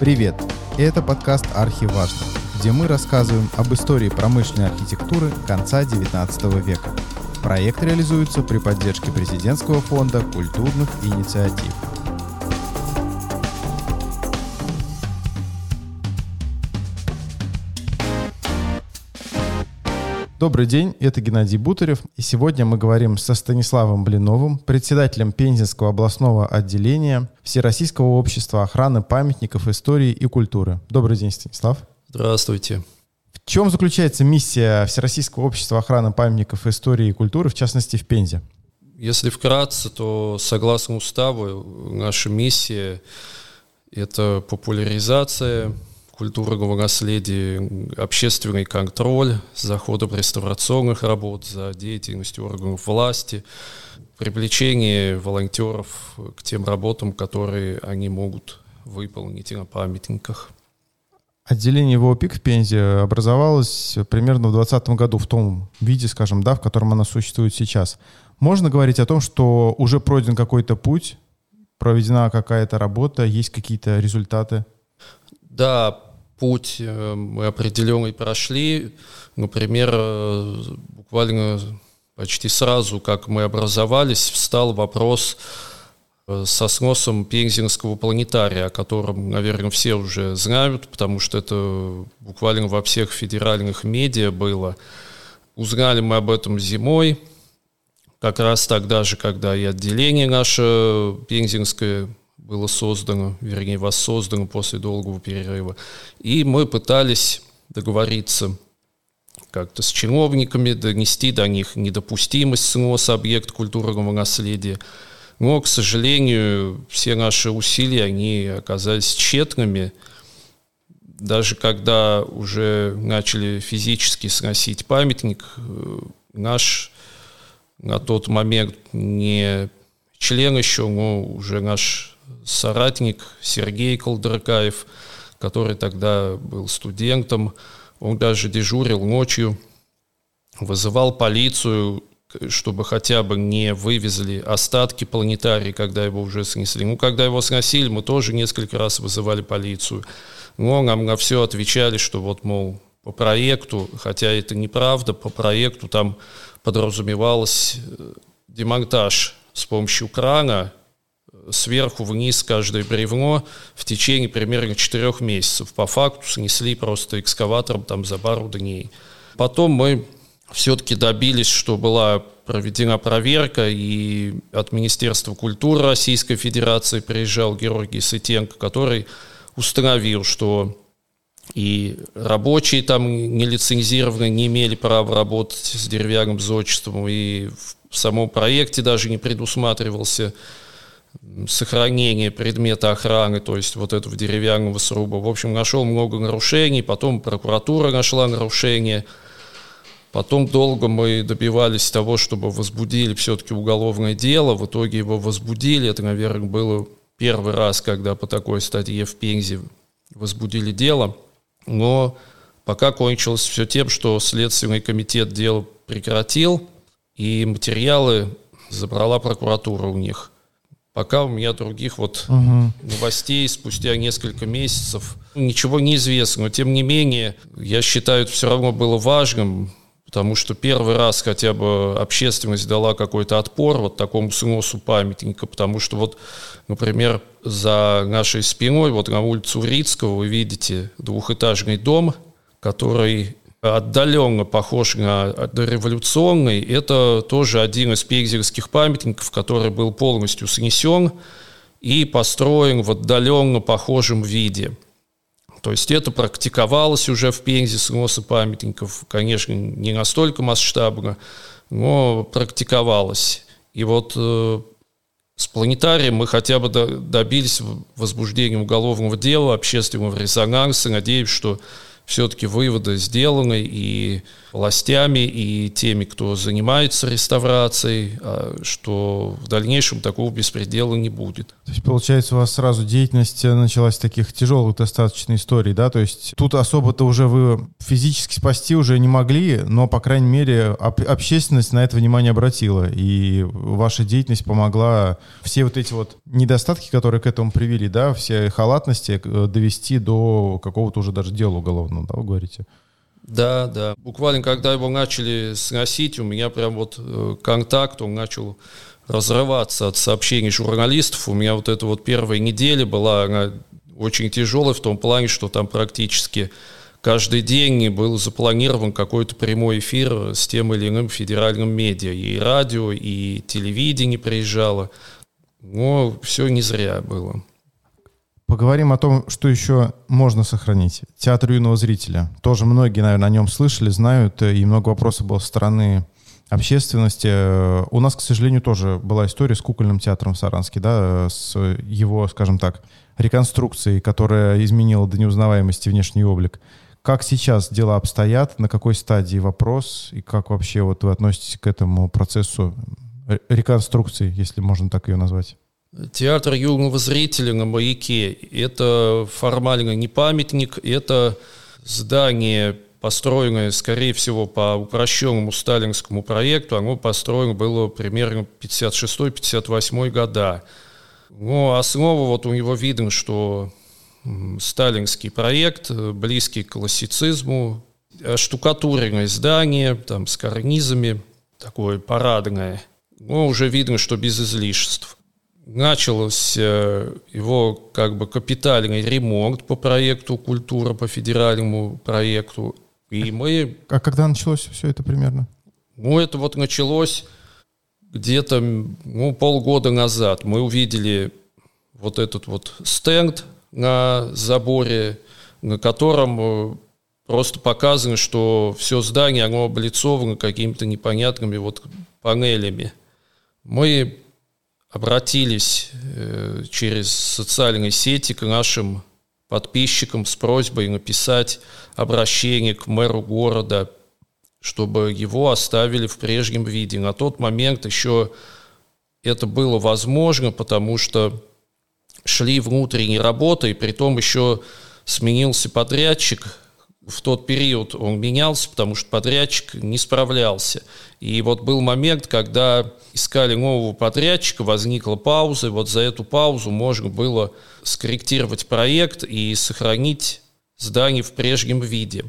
Привет! Это подкаст «Архиважно», где мы рассказываем об истории промышленной архитектуры конца XIX века. Проект реализуется при поддержке Президентского фонда культурных инициатив. Добрый день, это Геннадий Бутарев, и сегодня мы говорим со Станиславом Блиновым, председателем Пензенского областного отделения Всероссийского общества охраны памятников истории и культуры. Добрый день, Станислав. Здравствуйте. В чем заключается миссия Всероссийского общества охраны памятников истории и культуры, в частности в Пензе? Если вкратце, то согласно уставу наша миссия – это популяризация культурного наследия, общественный контроль за ходом реставрационных работ, за деятельностью органов власти, привлечение волонтеров к тем работам, которые они могут выполнить на памятниках. Отделение ВОПИК в Пензе образовалось примерно в 2020 году в том виде, скажем, да, в котором оно существует сейчас. Можно говорить о том, что уже пройден какой-то путь, проведена какая-то работа, есть какие-то результаты? Да, путь э, мы определенный прошли. Например, э, буквально почти сразу, как мы образовались, встал вопрос э, со сносом Пензенского планетария, о котором, наверное, все уже знают, потому что это буквально во всех федеральных медиа было. Узнали мы об этом зимой, как раз тогда же, когда и отделение наше Пензенское было создано, вернее, воссоздано после долгого перерыва. И мы пытались договориться как-то с чиновниками, донести до них недопустимость сноса объекта культурного наследия. Но, к сожалению, все наши усилия, они оказались тщетными. Даже когда уже начали физически сносить памятник, э, наш на тот момент не член еще, но уже наш соратник Сергей Колдыркаев, который тогда был студентом, он даже дежурил ночью, вызывал полицию, чтобы хотя бы не вывезли остатки планетарии, когда его уже снесли. Ну, когда его сносили, мы тоже несколько раз вызывали полицию. Но нам на все отвечали, что вот, мол, по проекту, хотя это неправда, по проекту там подразумевалось э, демонтаж с помощью крана сверху вниз каждое бревно в течение примерно четырех месяцев. По факту снесли просто экскаватором там за пару дней. Потом мы все-таки добились, что была проведена проверка, и от Министерства культуры Российской Федерации приезжал Георгий Сытенко, который установил, что и рабочие там нелицензированные не имели права работать с деревянным зодчеством, и в самом проекте даже не предусматривался сохранение предмета охраны, то есть вот этого деревянного сруба. В общем, нашел много нарушений, потом прокуратура нашла нарушения, потом долго мы добивались того, чтобы возбудили все-таки уголовное дело, в итоге его возбудили, это, наверное, было первый раз, когда по такой статье в Пензе возбудили дело, но пока кончилось все тем, что Следственный комитет дело прекратил, и материалы забрала прокуратура у них – Пока у меня других вот угу. новостей спустя несколько месяцев ничего не известно. Но тем не менее, я считаю, это все равно было важным, потому что первый раз хотя бы общественность дала какой-то отпор вот такому сносу памятника, потому что вот, например, за нашей спиной, вот на улицу Урицкого вы видите двухэтажный дом, который отдаленно похож на дореволюционный. Это тоже один из пегзерских памятников, который был полностью снесен и построен в отдаленно похожем виде. То есть это практиковалось уже в Пензе сноса памятников, конечно, не настолько масштабно, но практиковалось. И вот э, с планетарием мы хотя бы добились возбуждения уголовного дела, общественного резонанса. Надеюсь, что все-таки выводы сделаны и властями, и теми, кто занимается реставрацией, а, что в дальнейшем такого беспредела не будет. То есть, получается, у вас сразу деятельность началась таких тяжелых достаточно историй, да? То есть тут особо-то уже вы физически спасти уже не могли, но, по крайней мере, об- общественность на это внимание обратила, и ваша деятельность помогла все вот эти вот недостатки, которые к этому привели, да, все халатности э, довести до какого-то уже даже дела уголовного, да, вы говорите? Да, да. Буквально, когда его начали сносить, у меня прям вот э, контакт, он начал разрываться от сообщений журналистов. У меня вот эта вот первая неделя была, она очень тяжелая в том плане, что там практически каждый день был запланирован какой-то прямой эфир с тем или иным федеральным медиа. И радио, и телевидение приезжало. Но все не зря было. Поговорим о том, что еще можно сохранить. Театр юного зрителя. Тоже многие, наверное, о нем слышали, знают, и много вопросов было со стороны общественности. У нас, к сожалению, тоже была история с кукольным театром в Саранске, да, с его, скажем так, реконструкцией, которая изменила до неузнаваемости внешний облик. Как сейчас дела обстоят, на какой стадии вопрос, и как вообще вот вы относитесь к этому процессу реконструкции, если можно так ее назвать? Театр юного зрителя на маяке – это формально не памятник, это здание, построенное, скорее всего, по упрощенному сталинскому проекту. Оно построено было примерно 56-58 года. Но основа вот у него видно, что сталинский проект, близкий к классицизму, штукатуренное здание, там, с карнизами, такое парадное. Но уже видно, что без излишеств начался его как бы капитальный ремонт по проекту «Культура», по федеральному проекту. И мы... А когда началось все это примерно? Ну, это вот началось где-то ну, полгода назад. Мы увидели вот этот вот стенд на заборе, на котором э, просто показано, что все здание, оно облицовано какими-то непонятными вот панелями. Мы обратились э, через социальные сети к нашим подписчикам с просьбой написать обращение к мэру города, чтобы его оставили в прежнем виде. На тот момент еще это было возможно, потому что шли внутренние работы, и при том еще сменился подрядчик, в тот период он менялся, потому что подрядчик не справлялся. И вот был момент, когда искали нового подрядчика, возникла пауза, и вот за эту паузу можно было скорректировать проект и сохранить здание в прежнем виде.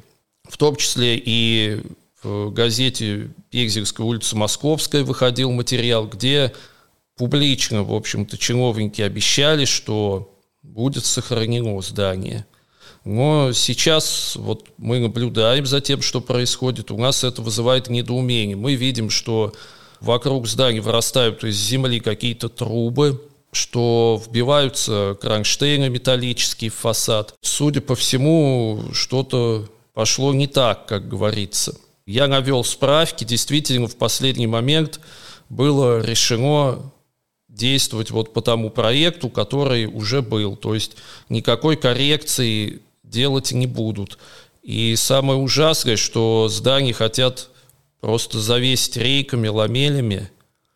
В том числе и в газете «Пегзельская улица Московская» выходил материал, где публично, в общем-то, чиновники обещали, что будет сохранено здание – но сейчас вот мы наблюдаем за тем, что происходит. У нас это вызывает недоумение. Мы видим, что вокруг зданий вырастают из земли какие-то трубы, что вбиваются кронштейны металлические в фасад. Судя по всему, что-то пошло не так, как говорится. Я навел справки, действительно, в последний момент было решено действовать вот по тому проекту, который уже был. То есть никакой коррекции делать не будут. И самое ужасное, что здания хотят просто завесить рейками, ламелями.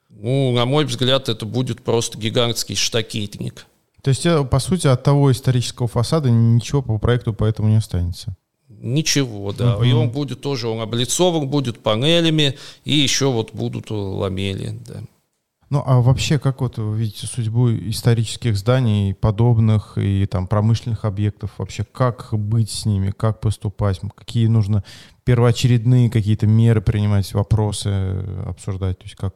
Ну, на мой взгляд, это будет просто гигантский штакетник. То есть, э, по сути, от того исторического фасада ничего по проекту поэтому не останется? Ничего, да. Угу. И он будет тоже, он облицован будет панелями, и еще вот будут ламели, да. Ну, а вообще, как вот вы видите судьбу исторических зданий, подобных и там промышленных объектов? Вообще, как быть с ними, как поступать? Какие нужно первоочередные какие-то меры принимать, вопросы обсуждать? То есть как?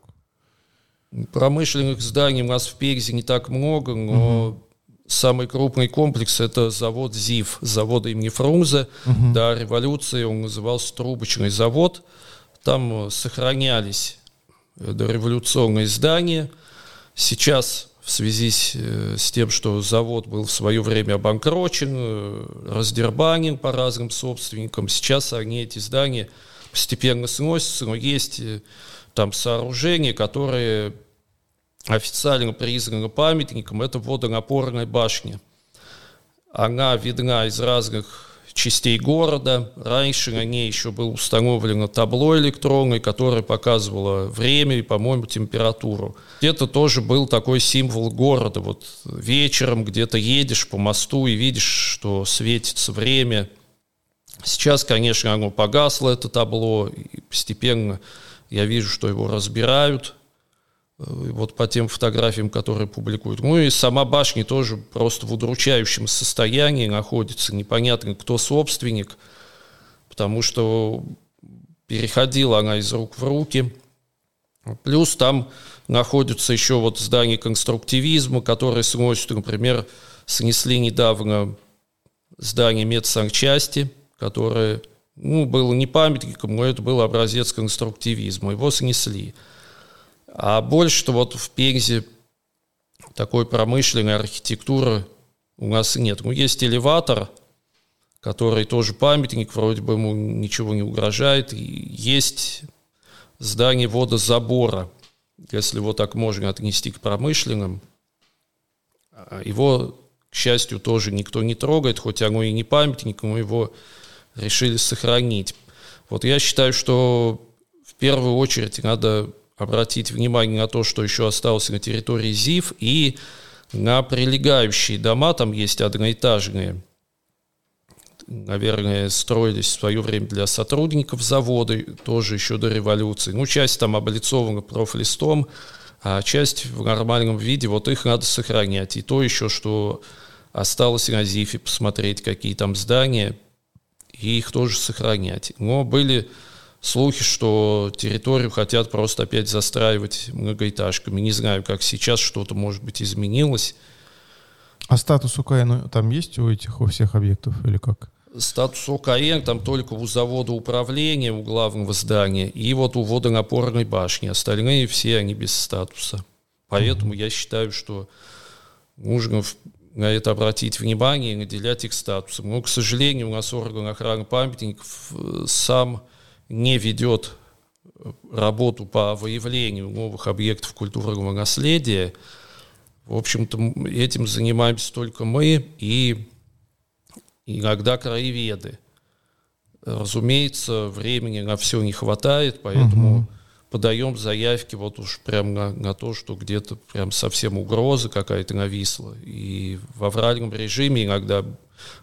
Промышленных зданий у нас в Пегзе не так много, но угу. самый крупный комплекс – это завод ЗИФ, завод имени Фрунзе. Угу. До революции он назывался Трубочный завод. Там сохранялись дореволюционное здание. Сейчас в связи с, э, с тем, что завод был в свое время обанкрочен, э, раздербанен по разным собственникам, сейчас они, эти здания, постепенно сносятся, но есть э, там сооружения, которые официально признаны памятником, это водонапорная башня. Она видна из разных частей города. Раньше на ней еще было установлено табло электронное, которое показывало время и, по-моему, температуру. Это тоже был такой символ города. Вот вечером где-то едешь по мосту и видишь, что светится время. Сейчас, конечно, оно погасло, это табло, и постепенно я вижу, что его разбирают – вот по тем фотографиям, которые публикуют. Ну и сама башня тоже просто в удручающем состоянии находится, непонятно, кто собственник, потому что переходила она из рук в руки. Плюс там находятся еще вот здания конструктивизма, которые сносят, например, снесли недавно здание медсанчасти, которое ну, было не памятником, но это был образец конструктивизма. Его снесли. А больше-то вот в Пензе такой промышленной архитектуры у нас нет. Ну, есть элеватор, который тоже памятник, вроде бы ему ничего не угрожает. И есть здание водозабора, если его так можно отнести к промышленным. А его, к счастью, тоже никто не трогает, хоть оно и не памятник, но его решили сохранить. Вот я считаю, что в первую очередь надо обратить внимание на то, что еще осталось на территории ЗИФ, и на прилегающие дома, там есть одноэтажные, наверное, строились в свое время для сотрудников завода, тоже еще до революции. Ну, часть там облицована профлистом, а часть в нормальном виде, вот их надо сохранять. И то еще, что осталось на ЗИФе, посмотреть, какие там здания, и их тоже сохранять. Но были слухи, что территорию хотят просто опять застраивать многоэтажками. Не знаю, как сейчас что-то, может быть, изменилось. А статус УКН там есть у этих, у всех объектов или как? Статус УКН там только у завода управления, у главного здания, и вот у водонапорной башни. Остальные все, они без статуса. Поэтому mm-hmm. я считаю, что нужно на это обратить внимание и наделять их статусом. Но, к сожалению, у нас орган охраны памятников э, сам не ведет работу по выявлению новых объектов культурного наследия. В общем-то, этим занимаемся только мы и иногда краеведы. Разумеется, времени на все не хватает, поэтому угу. подаем заявки вот уж прям на, на то, что где-то прям совсем угроза какая-то нависла. И в авральном режиме иногда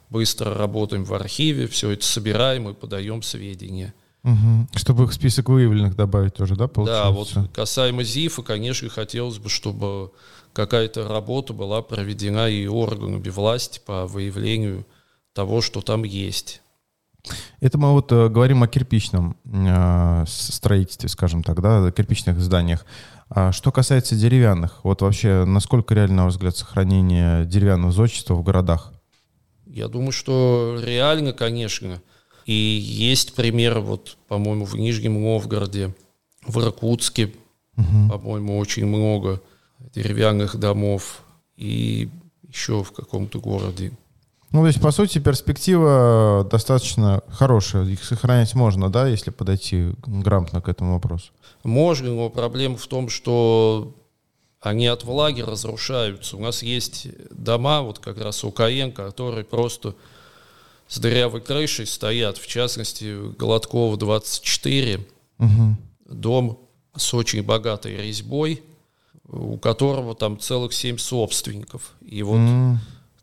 быстро работаем в архиве, все это собираем и подаем сведения. Угу. Чтобы их список выявленных добавить тоже, да, получается? Да, вот касаемо ЗИФа, конечно, хотелось бы, чтобы какая-то работа была проведена и органами власти по выявлению того, что там есть. Это мы вот э, говорим о кирпичном э, строительстве, скажем так, да, кирпичных зданиях. А что касается деревянных, вот вообще, насколько реально, на ваш взгляд, сохранение деревянного зодчества в городах? Я думаю, что реально, конечно. И есть пример, вот, по-моему, в Нижнем Новгороде, в Иркутске, угу. по-моему, очень много деревянных домов, и еще в каком-то городе. Ну, то есть, по сути, перспектива достаточно хорошая. Их сохранять можно, да, если подойти грамотно к этому вопросу? Можно, но проблема в том, что они от влаги разрушаются. У нас есть дома, вот как раз у КН, которые просто с дырявой крышей стоят, в частности, Голодкова 24, угу. дом с очень богатой резьбой, у которого там целых семь собственников. И вот mm.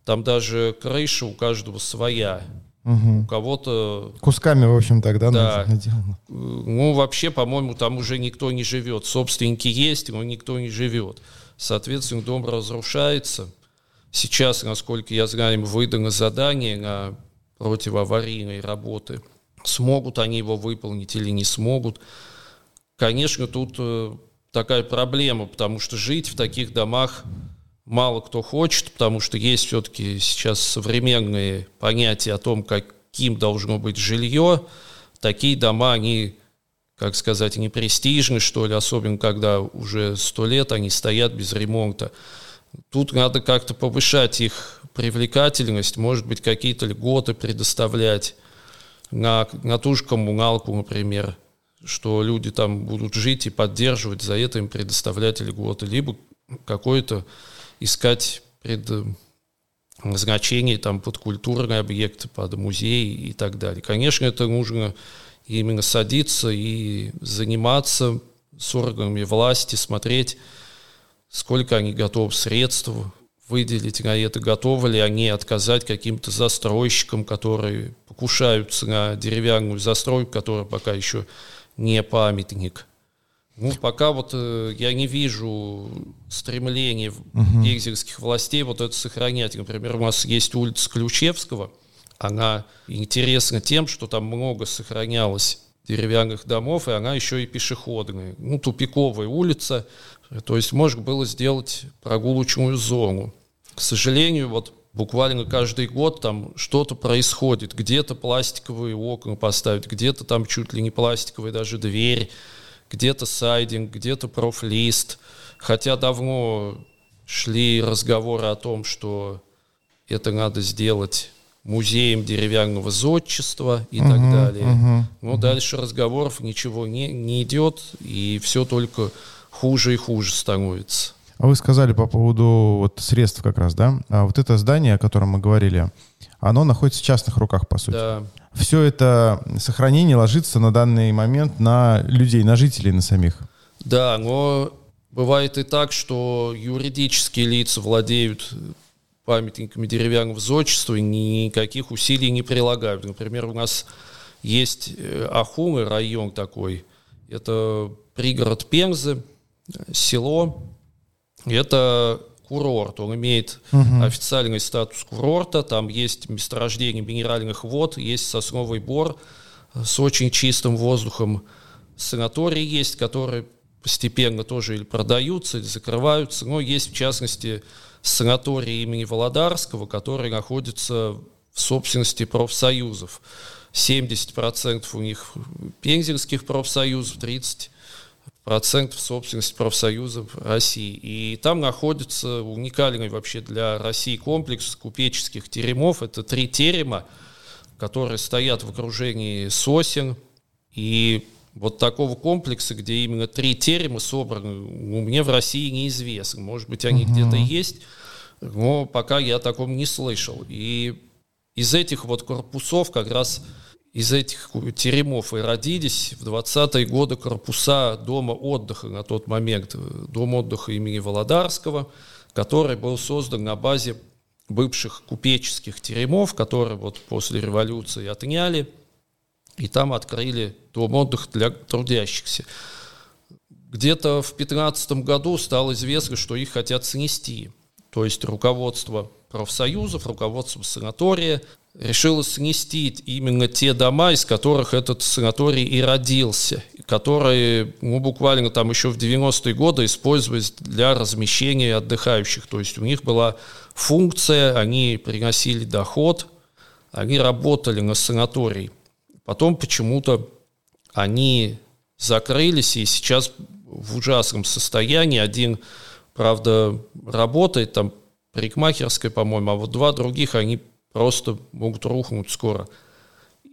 там даже крыша у каждого своя. Угу. У кого-то... Кусками, в общем, тогда да. наделано. Ну, вообще, по-моему, там уже никто не живет. Собственники есть, но никто не живет. Соответственно, дом разрушается. Сейчас, насколько я знаю, им выдано задание на противоаварийной работы. Смогут они его выполнить или не смогут. Конечно, тут э, такая проблема, потому что жить в таких домах мало кто хочет, потому что есть все-таки сейчас современные понятия о том, каким должно быть жилье. Такие дома, они, как сказать, не престижны, что ли, особенно когда уже сто лет они стоят без ремонта. Тут надо как-то повышать их привлекательность, может быть, какие-то льготы предоставлять на, на ту же коммуналку, например, что люди там будут жить и поддерживать, за это им предоставлять льготы, либо какое-то искать пред, назначение там под культурные объекты, под музей и так далее. Конечно, это нужно именно садиться и заниматься с органами власти, смотреть, сколько они готовы средств выделить это, готовы ли они отказать каким-то застройщикам, которые покушаются на деревянную застройку, которая пока еще не памятник. Ну, пока вот э, я не вижу стремления угу. властей вот это сохранять. Например, у нас есть улица Ключевского, она интересна тем, что там много сохранялось деревянных домов, и она еще и пешеходная. Ну, тупиковая улица, то есть можно было сделать прогулочную зону. К сожалению, вот буквально каждый год там что-то происходит. Где-то пластиковые окна поставить, где-то там чуть ли не пластиковая даже дверь, где-то сайдинг, где-то профлист. Хотя давно шли разговоры о том, что это надо сделать музеем деревянного зодчества и uh-huh, так далее. Uh-huh, Но uh-huh. дальше разговоров ничего не, не идет, и все только хуже и хуже становится. А вы сказали по поводу вот средств как раз, да? А вот это здание, о котором мы говорили, оно находится в частных руках, по сути. Да. Все это сохранение ложится на данный момент на людей, на жителей, на самих. Да, но бывает и так, что юридические лица владеют памятниками деревянного зодчества и никаких усилий не прилагают. Например, у нас есть э, Ахумы, район такой, это пригород Пензы, село, это курорт, он имеет угу. официальный статус курорта, там есть месторождение минеральных вод, есть сосновый бор с очень чистым воздухом, санатории есть, которые постепенно тоже или продаются, или закрываются, но есть в частности санаторий имени Володарского, который находится в собственности профсоюзов. 70% у них пензенских профсоюзов, 30% процентов собственности профсоюзов России. И там находится уникальный вообще для России комплекс купеческих теремов. Это три терема, которые стоят в окружении сосен. И вот такого комплекса, где именно три терема собраны, у меня в России неизвестно. Может быть, они uh-huh. где-то есть, но пока я о таком не слышал. И из этих вот корпусов как раз из этих теремов и родились в 20-е годы корпуса дома отдыха на тот момент, дом отдыха имени Володарского, который был создан на базе бывших купеческих теремов, которые вот после революции отняли, и там открыли дом отдыха для трудящихся. Где-то в 15 году стало известно, что их хотят снести. То есть руководство профсоюзов, руководство санатория решила снести именно те дома, из которых этот санаторий и родился, которые ну, буквально там еще в 90-е годы использовались для размещения отдыхающих. То есть у них была функция, они приносили доход, они работали на санаторий. Потом почему-то они закрылись и сейчас в ужасном состоянии. Один, правда, работает там парикмахерской, по-моему, а вот два других, они просто могут рухнуть скоро.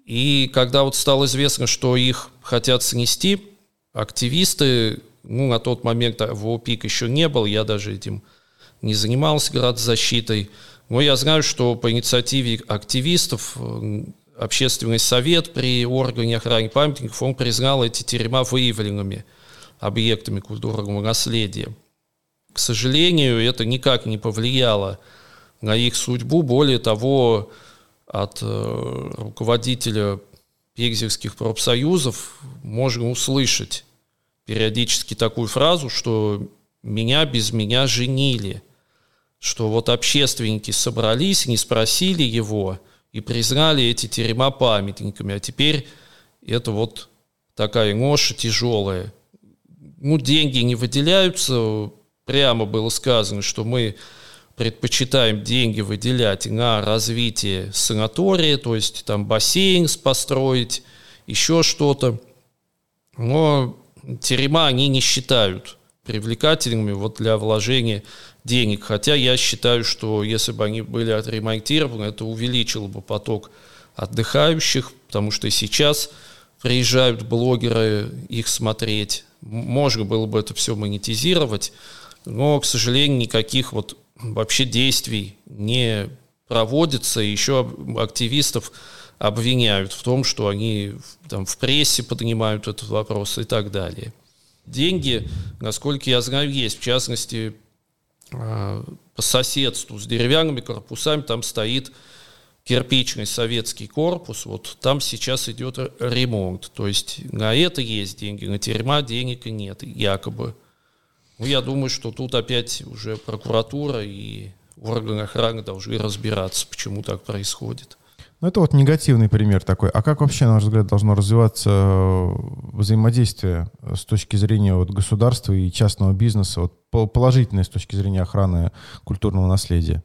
И когда вот стало известно, что их хотят снести, активисты, ну, на тот момент в ОПИК еще не был, я даже этим не занимался градозащитой, но я знаю, что по инициативе активистов общественный совет при органе охраны памятников, он признал эти терема выявленными объектами культурного наследия. К сожалению, это никак не повлияло на их судьбу. Более того, от э, руководителя пегзельских профсоюзов можно услышать периодически такую фразу, что меня без меня женили, что вот общественники собрались, не спросили его и признали эти терема памятниками, а теперь это вот такая ноша тяжелая. Ну, деньги не выделяются, прямо было сказано, что мы предпочитаем деньги выделять на развитие санатория, то есть там бассейн построить, еще что-то. Но терема они не считают привлекательными вот для вложения денег. Хотя я считаю, что если бы они были отремонтированы, это увеличило бы поток отдыхающих, потому что и сейчас приезжают блогеры их смотреть. Можно было бы это все монетизировать, но, к сожалению, никаких вот вообще действий не проводится, и еще активистов обвиняют в том, что они там, в прессе поднимают этот вопрос и так далее. Деньги, насколько я знаю, есть. В частности, а, по соседству с деревянными корпусами там стоит кирпичный советский корпус, вот там сейчас идет ремонт. То есть на это есть деньги, на тюрьма денег и нет, якобы. Ну, я думаю, что тут опять уже прокуратура и органы охраны должны разбираться, почему так происходит. Ну, это вот негативный пример такой. А как вообще, на ваш взгляд, должно развиваться э, взаимодействие с точки зрения вот, государства и частного бизнеса, вот, положительное с точки зрения охраны культурного наследия?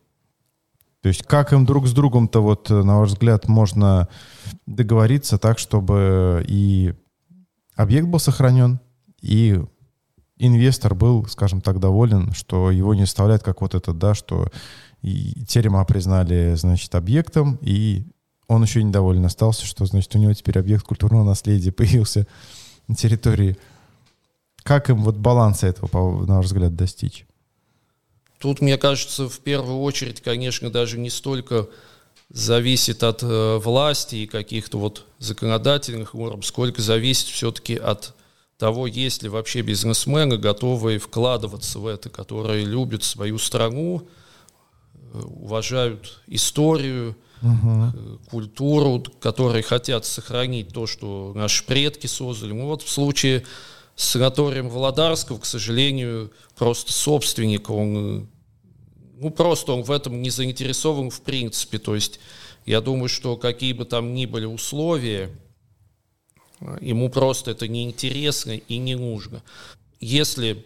То есть как им друг с другом-то, вот, на ваш взгляд, можно договориться так, чтобы и объект был сохранен, и инвестор был, скажем так, доволен, что его не оставляют как вот этот, да, что и терема признали, значит, объектом, и он еще недоволен остался, что, значит, у него теперь объект культурного наследия появился на территории. Как им вот баланса этого, на ваш взгляд, достичь? Тут, мне кажется, в первую очередь, конечно, даже не столько зависит от э, власти и каких-то вот законодательных норм, сколько зависит все-таки от того, есть ли вообще бизнесмены, готовые вкладываться в это, которые любят свою страну, э, уважают историю, угу. культуру, которые хотят сохранить то, что наши предки создали. Ну вот в случае с санаторием Володарского, к сожалению, просто собственник, он, ну просто он в этом не заинтересован в принципе. То есть я думаю, что какие бы там ни были условия, ему просто это неинтересно и не нужно. Если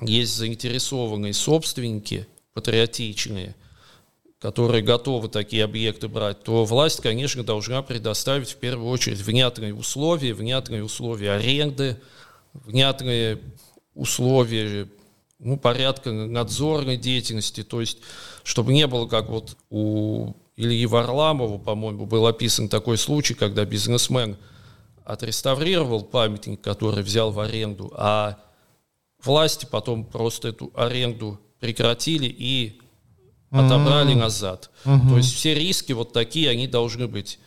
есть заинтересованные собственники, патриотичные, которые готовы такие объекты брать, то власть, конечно, должна предоставить в первую очередь внятные условия, внятные условия аренды, внятные условия ну, порядка надзорной деятельности, то есть чтобы не было, как вот у Ильи Варламова, по-моему, был описан такой случай, когда бизнесмен отреставрировал памятник, который взял в аренду, а власти потом просто эту аренду прекратили и отобрали mm-hmm. назад. Mm-hmm. То есть все риски вот такие, они должны быть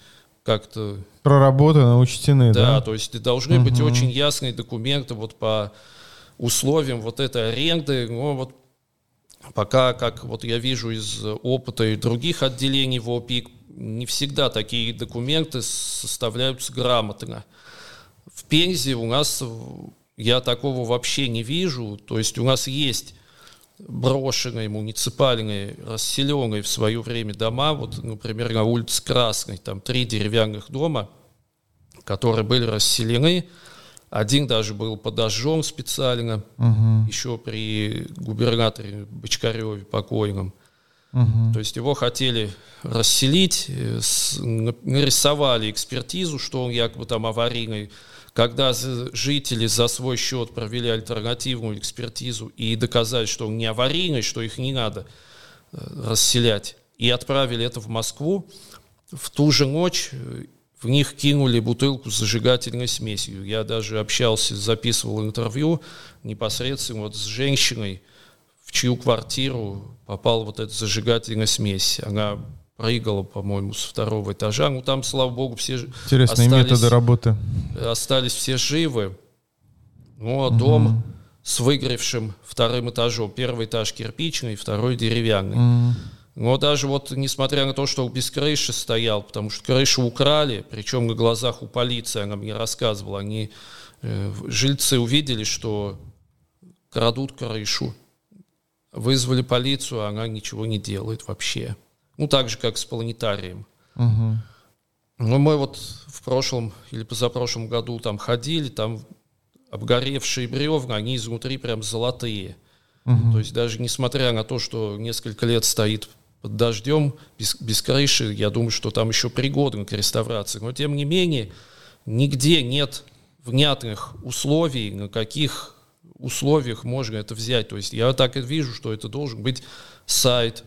как-то... Проработаны, учтены, да? Да, то есть должны mm-hmm. быть очень ясные документы вот по условиям вот этой аренды. Ну, вот пока, как вот я вижу из опыта и других отделений в ОПИК, не всегда такие документы составляются грамотно. В Пензе у нас я такого вообще не вижу. То есть у нас есть брошенные, муниципальные, расселенные в свое время дома, вот, например, на улице Красной, там три деревянных дома, которые были расселены, один даже был подожжен специально, угу. еще при губернаторе Бочкареве покойном. Угу. То есть его хотели расселить, э, нарисовали экспертизу, что он якобы там аварийный, когда жители за свой счет провели альтернативную экспертизу и доказали, что он не аварийный, что их не надо э, расселять, и отправили это в Москву, в ту же ночь э, в них кинули бутылку с зажигательной смесью. Я даже общался, записывал интервью непосредственно вот с женщиной, чью квартиру попала вот эта зажигательная смесь. Она прыгала, по-моему, с второго этажа. Ну, там, слава богу, все Интересные остались, методы работы. Остались все живы. Ну, а угу. дом с выгоревшим вторым этажом. Первый этаж кирпичный, второй деревянный. Угу. Но даже вот, несмотря на то, что без крыши стоял, потому что крышу украли, причем на глазах у полиции, она мне рассказывала, они, э, жильцы увидели, что крадут крышу. Вызвали полицию, а она ничего не делает вообще. Ну, так же, как с планетарием. Угу. Ну, мы вот в прошлом или позапрошлом году там ходили, там обгоревшие бревна, они изнутри прям золотые. Угу. То есть даже несмотря на то, что несколько лет стоит под дождем, без, без крыши, я думаю, что там еще пригоден к реставрации. Но тем не менее, нигде нет внятных условий, на каких условиях можно это взять. То есть я так и вижу, что это должен быть сайт,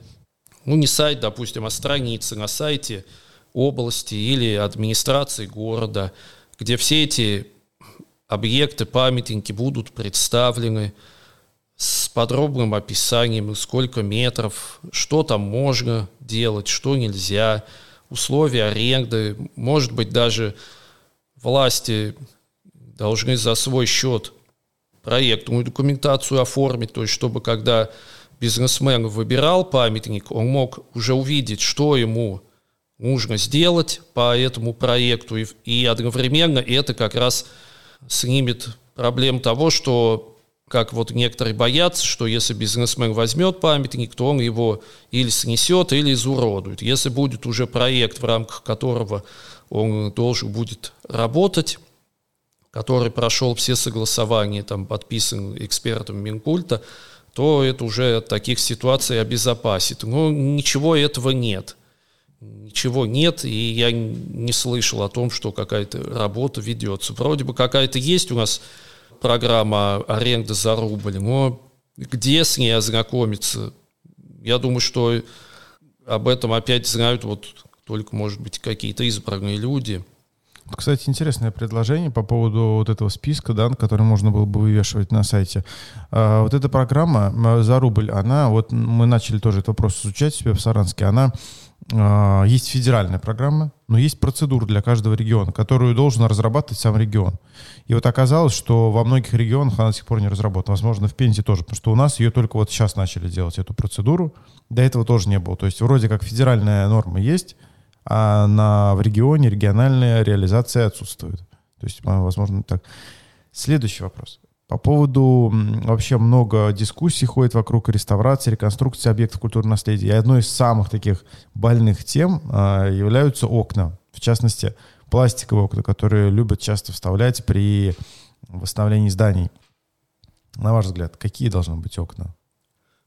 ну не сайт, допустим, а страница на сайте области или администрации города, где все эти объекты, памятники будут представлены с подробным описанием, сколько метров, что там можно делать, что нельзя, условия аренды, может быть, даже власти должны за свой счет проектную документацию оформить, то есть чтобы когда бизнесмен выбирал памятник, он мог уже увидеть, что ему нужно сделать по этому проекту, и, и одновременно это как раз снимет проблем того, что как вот некоторые боятся, что если бизнесмен возьмет памятник, то он его или снесет, или изуродует. Если будет уже проект, в рамках которого он должен будет работать, который прошел все согласования, там, подписан экспертом Минкульта, то это уже от таких ситуаций обезопасит. Но ничего этого нет. Ничего нет, и я не слышал о том, что какая-то работа ведется. Вроде бы какая-то есть у нас программа аренды за рубль, но где с ней ознакомиться? Я думаю, что об этом опять знают вот только, может быть, какие-то избранные люди. Кстати, интересное предложение по поводу вот этого списка, да, который можно было бы вывешивать на сайте. А, вот эта программа за рубль, она, вот мы начали тоже этот вопрос изучать себе в Саранске, она а, есть федеральная программа, но есть процедура для каждого региона, которую должен разрабатывать сам регион. И вот оказалось, что во многих регионах она до сих пор не разработана. Возможно, в Пензе тоже, потому что у нас ее только вот сейчас начали делать, эту процедуру. До этого тоже не было. То есть вроде как федеральная норма есть, а на, в регионе региональная реализация отсутствует. То есть, возможно, так. Следующий вопрос. По поводу вообще много дискуссий ходит вокруг реставрации, реконструкции объектов культурного наследия. И одной из самых таких больных тем э, являются окна. В частности, пластиковые окна, которые любят часто вставлять при восстановлении зданий. На ваш взгляд, какие должны быть окна?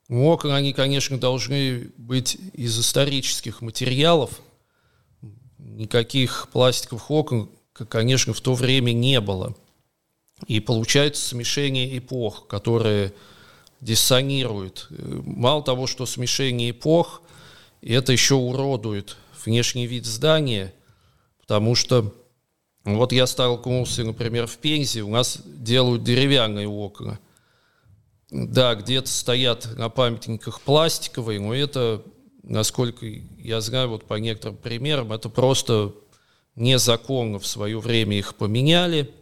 Окна, они, конечно, должны быть из исторических материалов. Никаких пластиковых окон, конечно, в то время не было – и получается смешение эпох, которые диссонируют. Мало того, что смешение эпох, это еще уродует внешний вид здания, потому что вот я столкнулся, например, в Пензе, у нас делают деревянные окна. Да, где-то стоят на памятниках пластиковые, но это, насколько я знаю, вот по некоторым примерам, это просто незаконно в свое время их поменяли –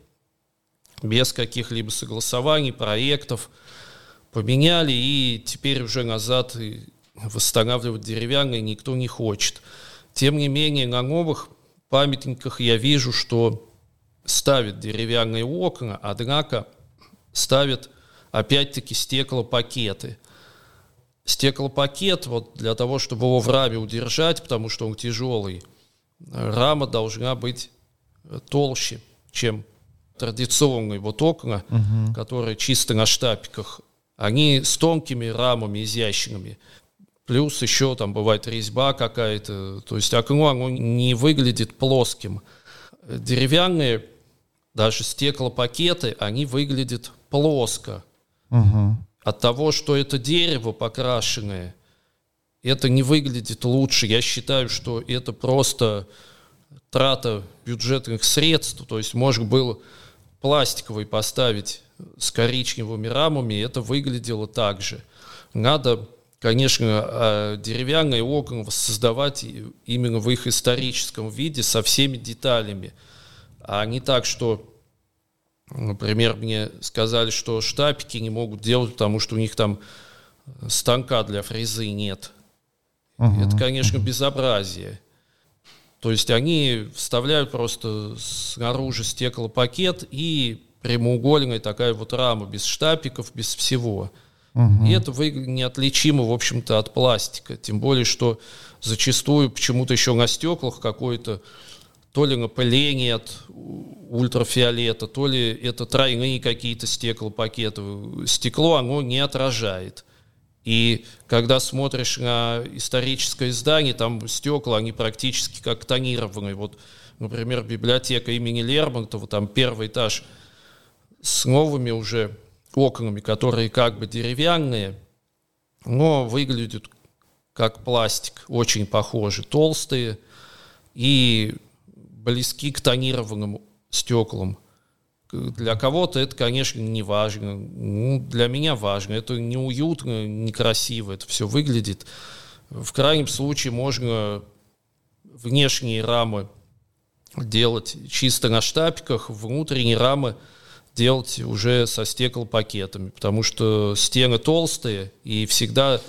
без каких-либо согласований, проектов, поменяли, и теперь уже назад восстанавливать деревянные никто не хочет. Тем не менее, на новых памятниках я вижу, что ставят деревянные окна, однако ставят опять-таки стеклопакеты. Стеклопакет, вот для того, чтобы его в раме удержать, потому что он тяжелый, рама должна быть толще, чем традиционные вот окна, угу. которые чисто на штапиках, они с тонкими рамами, изящными. Плюс еще там бывает резьба какая-то. То есть окно оно не выглядит плоским. Деревянные, даже стеклопакеты, они выглядят плоско. Угу. От того, что это дерево покрашенное, это не выглядит лучше. Я считаю, что это просто трата бюджетных средств. То есть, может, было пластиковый поставить с коричневыми рамами, это выглядело так же. Надо, конечно, а, деревянные окна создавать именно в их историческом виде со всеми деталями, а не так, что Например, мне сказали, что штапики не могут делать, потому что у них там станка для фрезы нет. Угу. Это, конечно, безобразие. То есть они вставляют просто снаружи стеклопакет и прямоугольная такая вот рама без штапиков, без всего. Угу. И это неотличимо, в общем-то, от пластика. Тем более, что зачастую почему-то еще на стеклах какое-то то ли напыление от ультрафиолета, то ли это тройные какие-то стеклопакеты. Стекло оно не отражает. И когда смотришь на историческое здание, там стекла, они практически как тонированные. Вот, например, библиотека имени Лермонтова, там первый этаж с новыми уже окнами, которые как бы деревянные, но выглядят как пластик, очень похожи, толстые и близки к тонированным стеклам. Для кого-то это, конечно, не важно. Ну, для меня важно. Это неуютно, некрасиво, это все выглядит. В крайнем случае можно внешние рамы делать чисто на штапиках, внутренние рамы делать уже со стеклопакетами, потому что стены толстые и всегда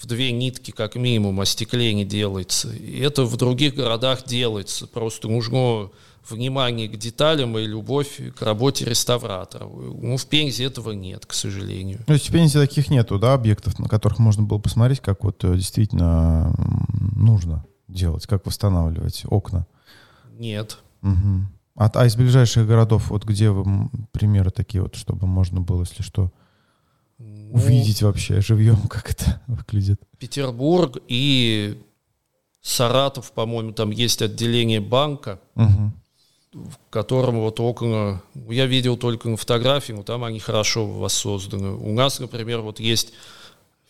в две нитки как минимум остекление делается. И это в других городах делается. Просто нужно внимание к деталям и любовь к работе реставратора. Ну, в Пензе этого нет, к сожалению. То есть в Пензе таких нету, да, объектов, на которых можно было посмотреть, как вот э, действительно нужно делать, как восстанавливать окна? Нет. Угу. А, а из ближайших городов, вот где вы примеры такие вот, чтобы можно было, если что, ну, увидеть вообще живьем, как это выглядит? Петербург и Саратов, по-моему, там есть отделение банка. Угу в котором вот окна, я видел только на фотографии, но там они хорошо воссозданы. У нас, например, вот есть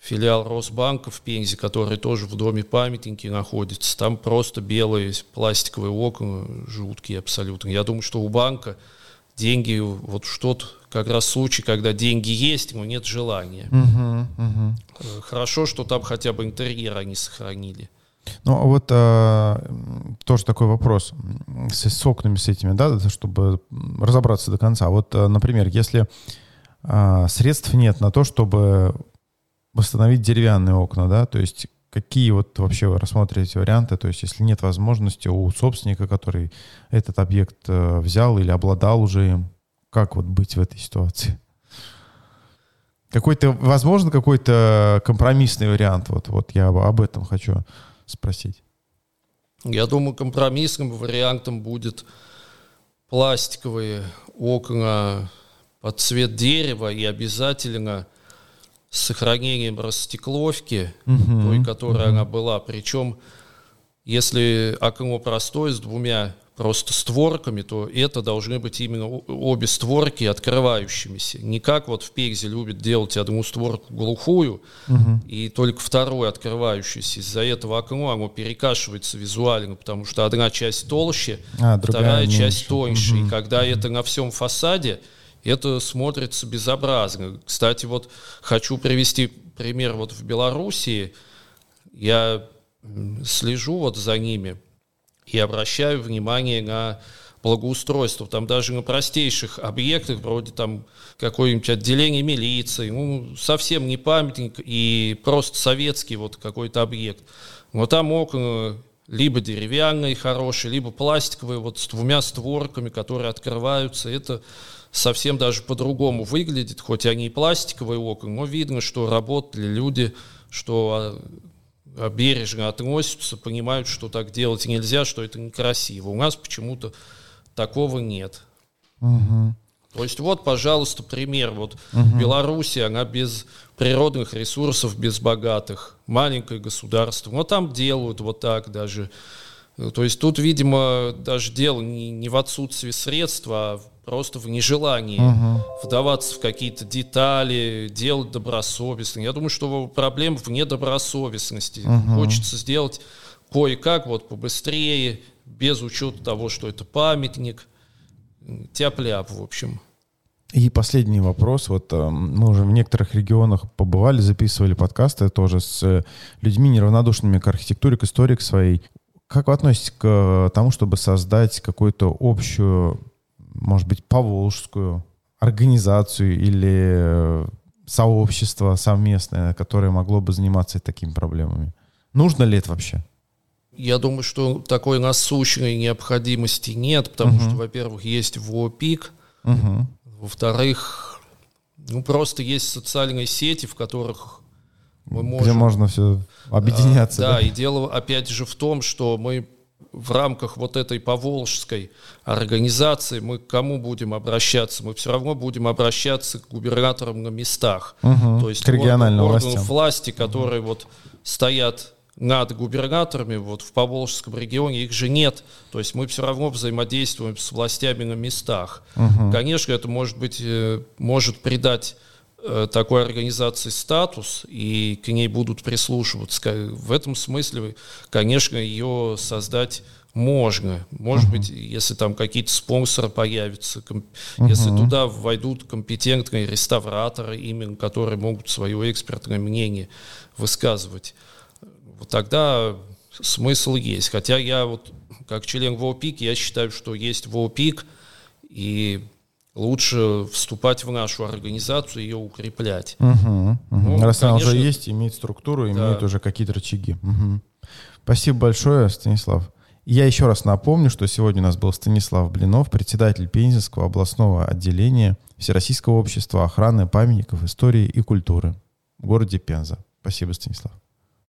филиал Росбанка в Пензе, который тоже в доме памятники находится. Там просто белые пластиковые окна, жуткие абсолютно. Я думаю, что у банка деньги, вот что-то, как раз случай, когда деньги есть, но нет желания. Угу, угу. Хорошо, что там хотя бы интерьер они сохранили. Ну, а вот а, тоже такой вопрос с, с окнами, с этими, да, чтобы разобраться до конца. Вот, а, например, если а, средств нет на то, чтобы восстановить деревянные окна, да, то есть какие вот вообще вы рассматриваете варианты, то есть если нет возможности у собственника, который этот объект э, взял или обладал уже им, как вот быть в этой ситуации? Какой-то, возможно, какой-то компромиссный вариант, вот, вот я об этом хочу спросить. Я думаю, компромиссным вариантом будет пластиковые окна под цвет дерева и обязательно с сохранением растекловки, угу, той, которая угу. она была. Причем, если окно простое с двумя просто створками, то это должны быть именно обе створки открывающимися. Не как вот в Пегзе любят делать одну створку глухую угу. и только вторую открывающуюся. Из-за этого окно оно перекашивается визуально, потому что одна часть толще, а, вторая меньше. часть тоньше. Угу. И когда угу. это на всем фасаде, это смотрится безобразно. Кстати, вот хочу привести пример вот в Белоруссии. Я слежу вот за ними – и обращаю внимание на благоустройство. Там даже на простейших объектах, вроде там какое-нибудь отделение милиции, ну, совсем не памятник и просто советский вот какой-то объект. Но там окна либо деревянные хорошие, либо пластиковые вот с двумя створками, которые открываются. Это совсем даже по-другому выглядит, хоть они и пластиковые окна, но видно, что работали люди, что а, бережно относятся, понимают, что так делать нельзя, что это некрасиво. У нас почему-то такого нет. Угу. То есть вот, пожалуйста, пример. Вот угу. Белоруссия, она без природных ресурсов, без богатых, маленькое государство. Но там делают вот так даже. То есть тут, видимо, даже дело не, не в отсутствии средств, а просто в нежелании угу. вдаваться в какие-то детали, делать добросовестно. Я думаю, что проблема в недобросовестности. Угу. Хочется сделать кое-как вот побыстрее, без учета того, что это памятник. Тяп-ляп, в общем. И последний вопрос. Вот э, мы уже в некоторых регионах побывали, записывали подкасты тоже с э, людьми неравнодушными к архитектуре, к истории к своей. Как вы относитесь к тому, чтобы создать какую-то общую может быть, поволжскую организацию или э, сообщество совместное, которое могло бы заниматься такими проблемами. Нужно ли это вообще? Я думаю, что такой насущной необходимости нет, потому угу. что, во-первых, есть ВОПИК, угу. во-вторых, ну просто есть социальные сети, в которых мы можем... Где можно все объединяться. А, да, да, и дело опять же в том, что мы в рамках вот этой поволжской организации мы к кому будем обращаться? Мы все равно будем обращаться к губернаторам на местах. Угу, То есть к региональным орган, органам власти, которые угу. вот стоят над губернаторами вот в Поволжском регионе, их же нет. То есть мы все равно взаимодействуем с властями на местах. Угу. Конечно, это может быть, э, может придать такой организации статус, и к ней будут прислушиваться. В этом смысле, конечно, ее создать можно. Может uh-huh. быть, если там какие-то спонсоры появятся, комп... uh-huh. если туда войдут компетентные реставраторы, именно которые могут свое экспертное мнение высказывать, вот тогда смысл есть. Хотя я вот как член ВОПИК, я считаю, что есть ВОПИК, и лучше вступать в нашу организацию, ее укреплять. Угу, угу. Ну, Раз конечно, она уже есть, имеет структуру, да. имеет уже какие-то рычаги. Угу. Спасибо большое, Станислав. Я еще раз напомню, что сегодня у нас был Станислав Блинов, председатель Пензенского областного отделения Всероссийского общества охраны памятников истории и культуры в городе Пенза. Спасибо, Станислав.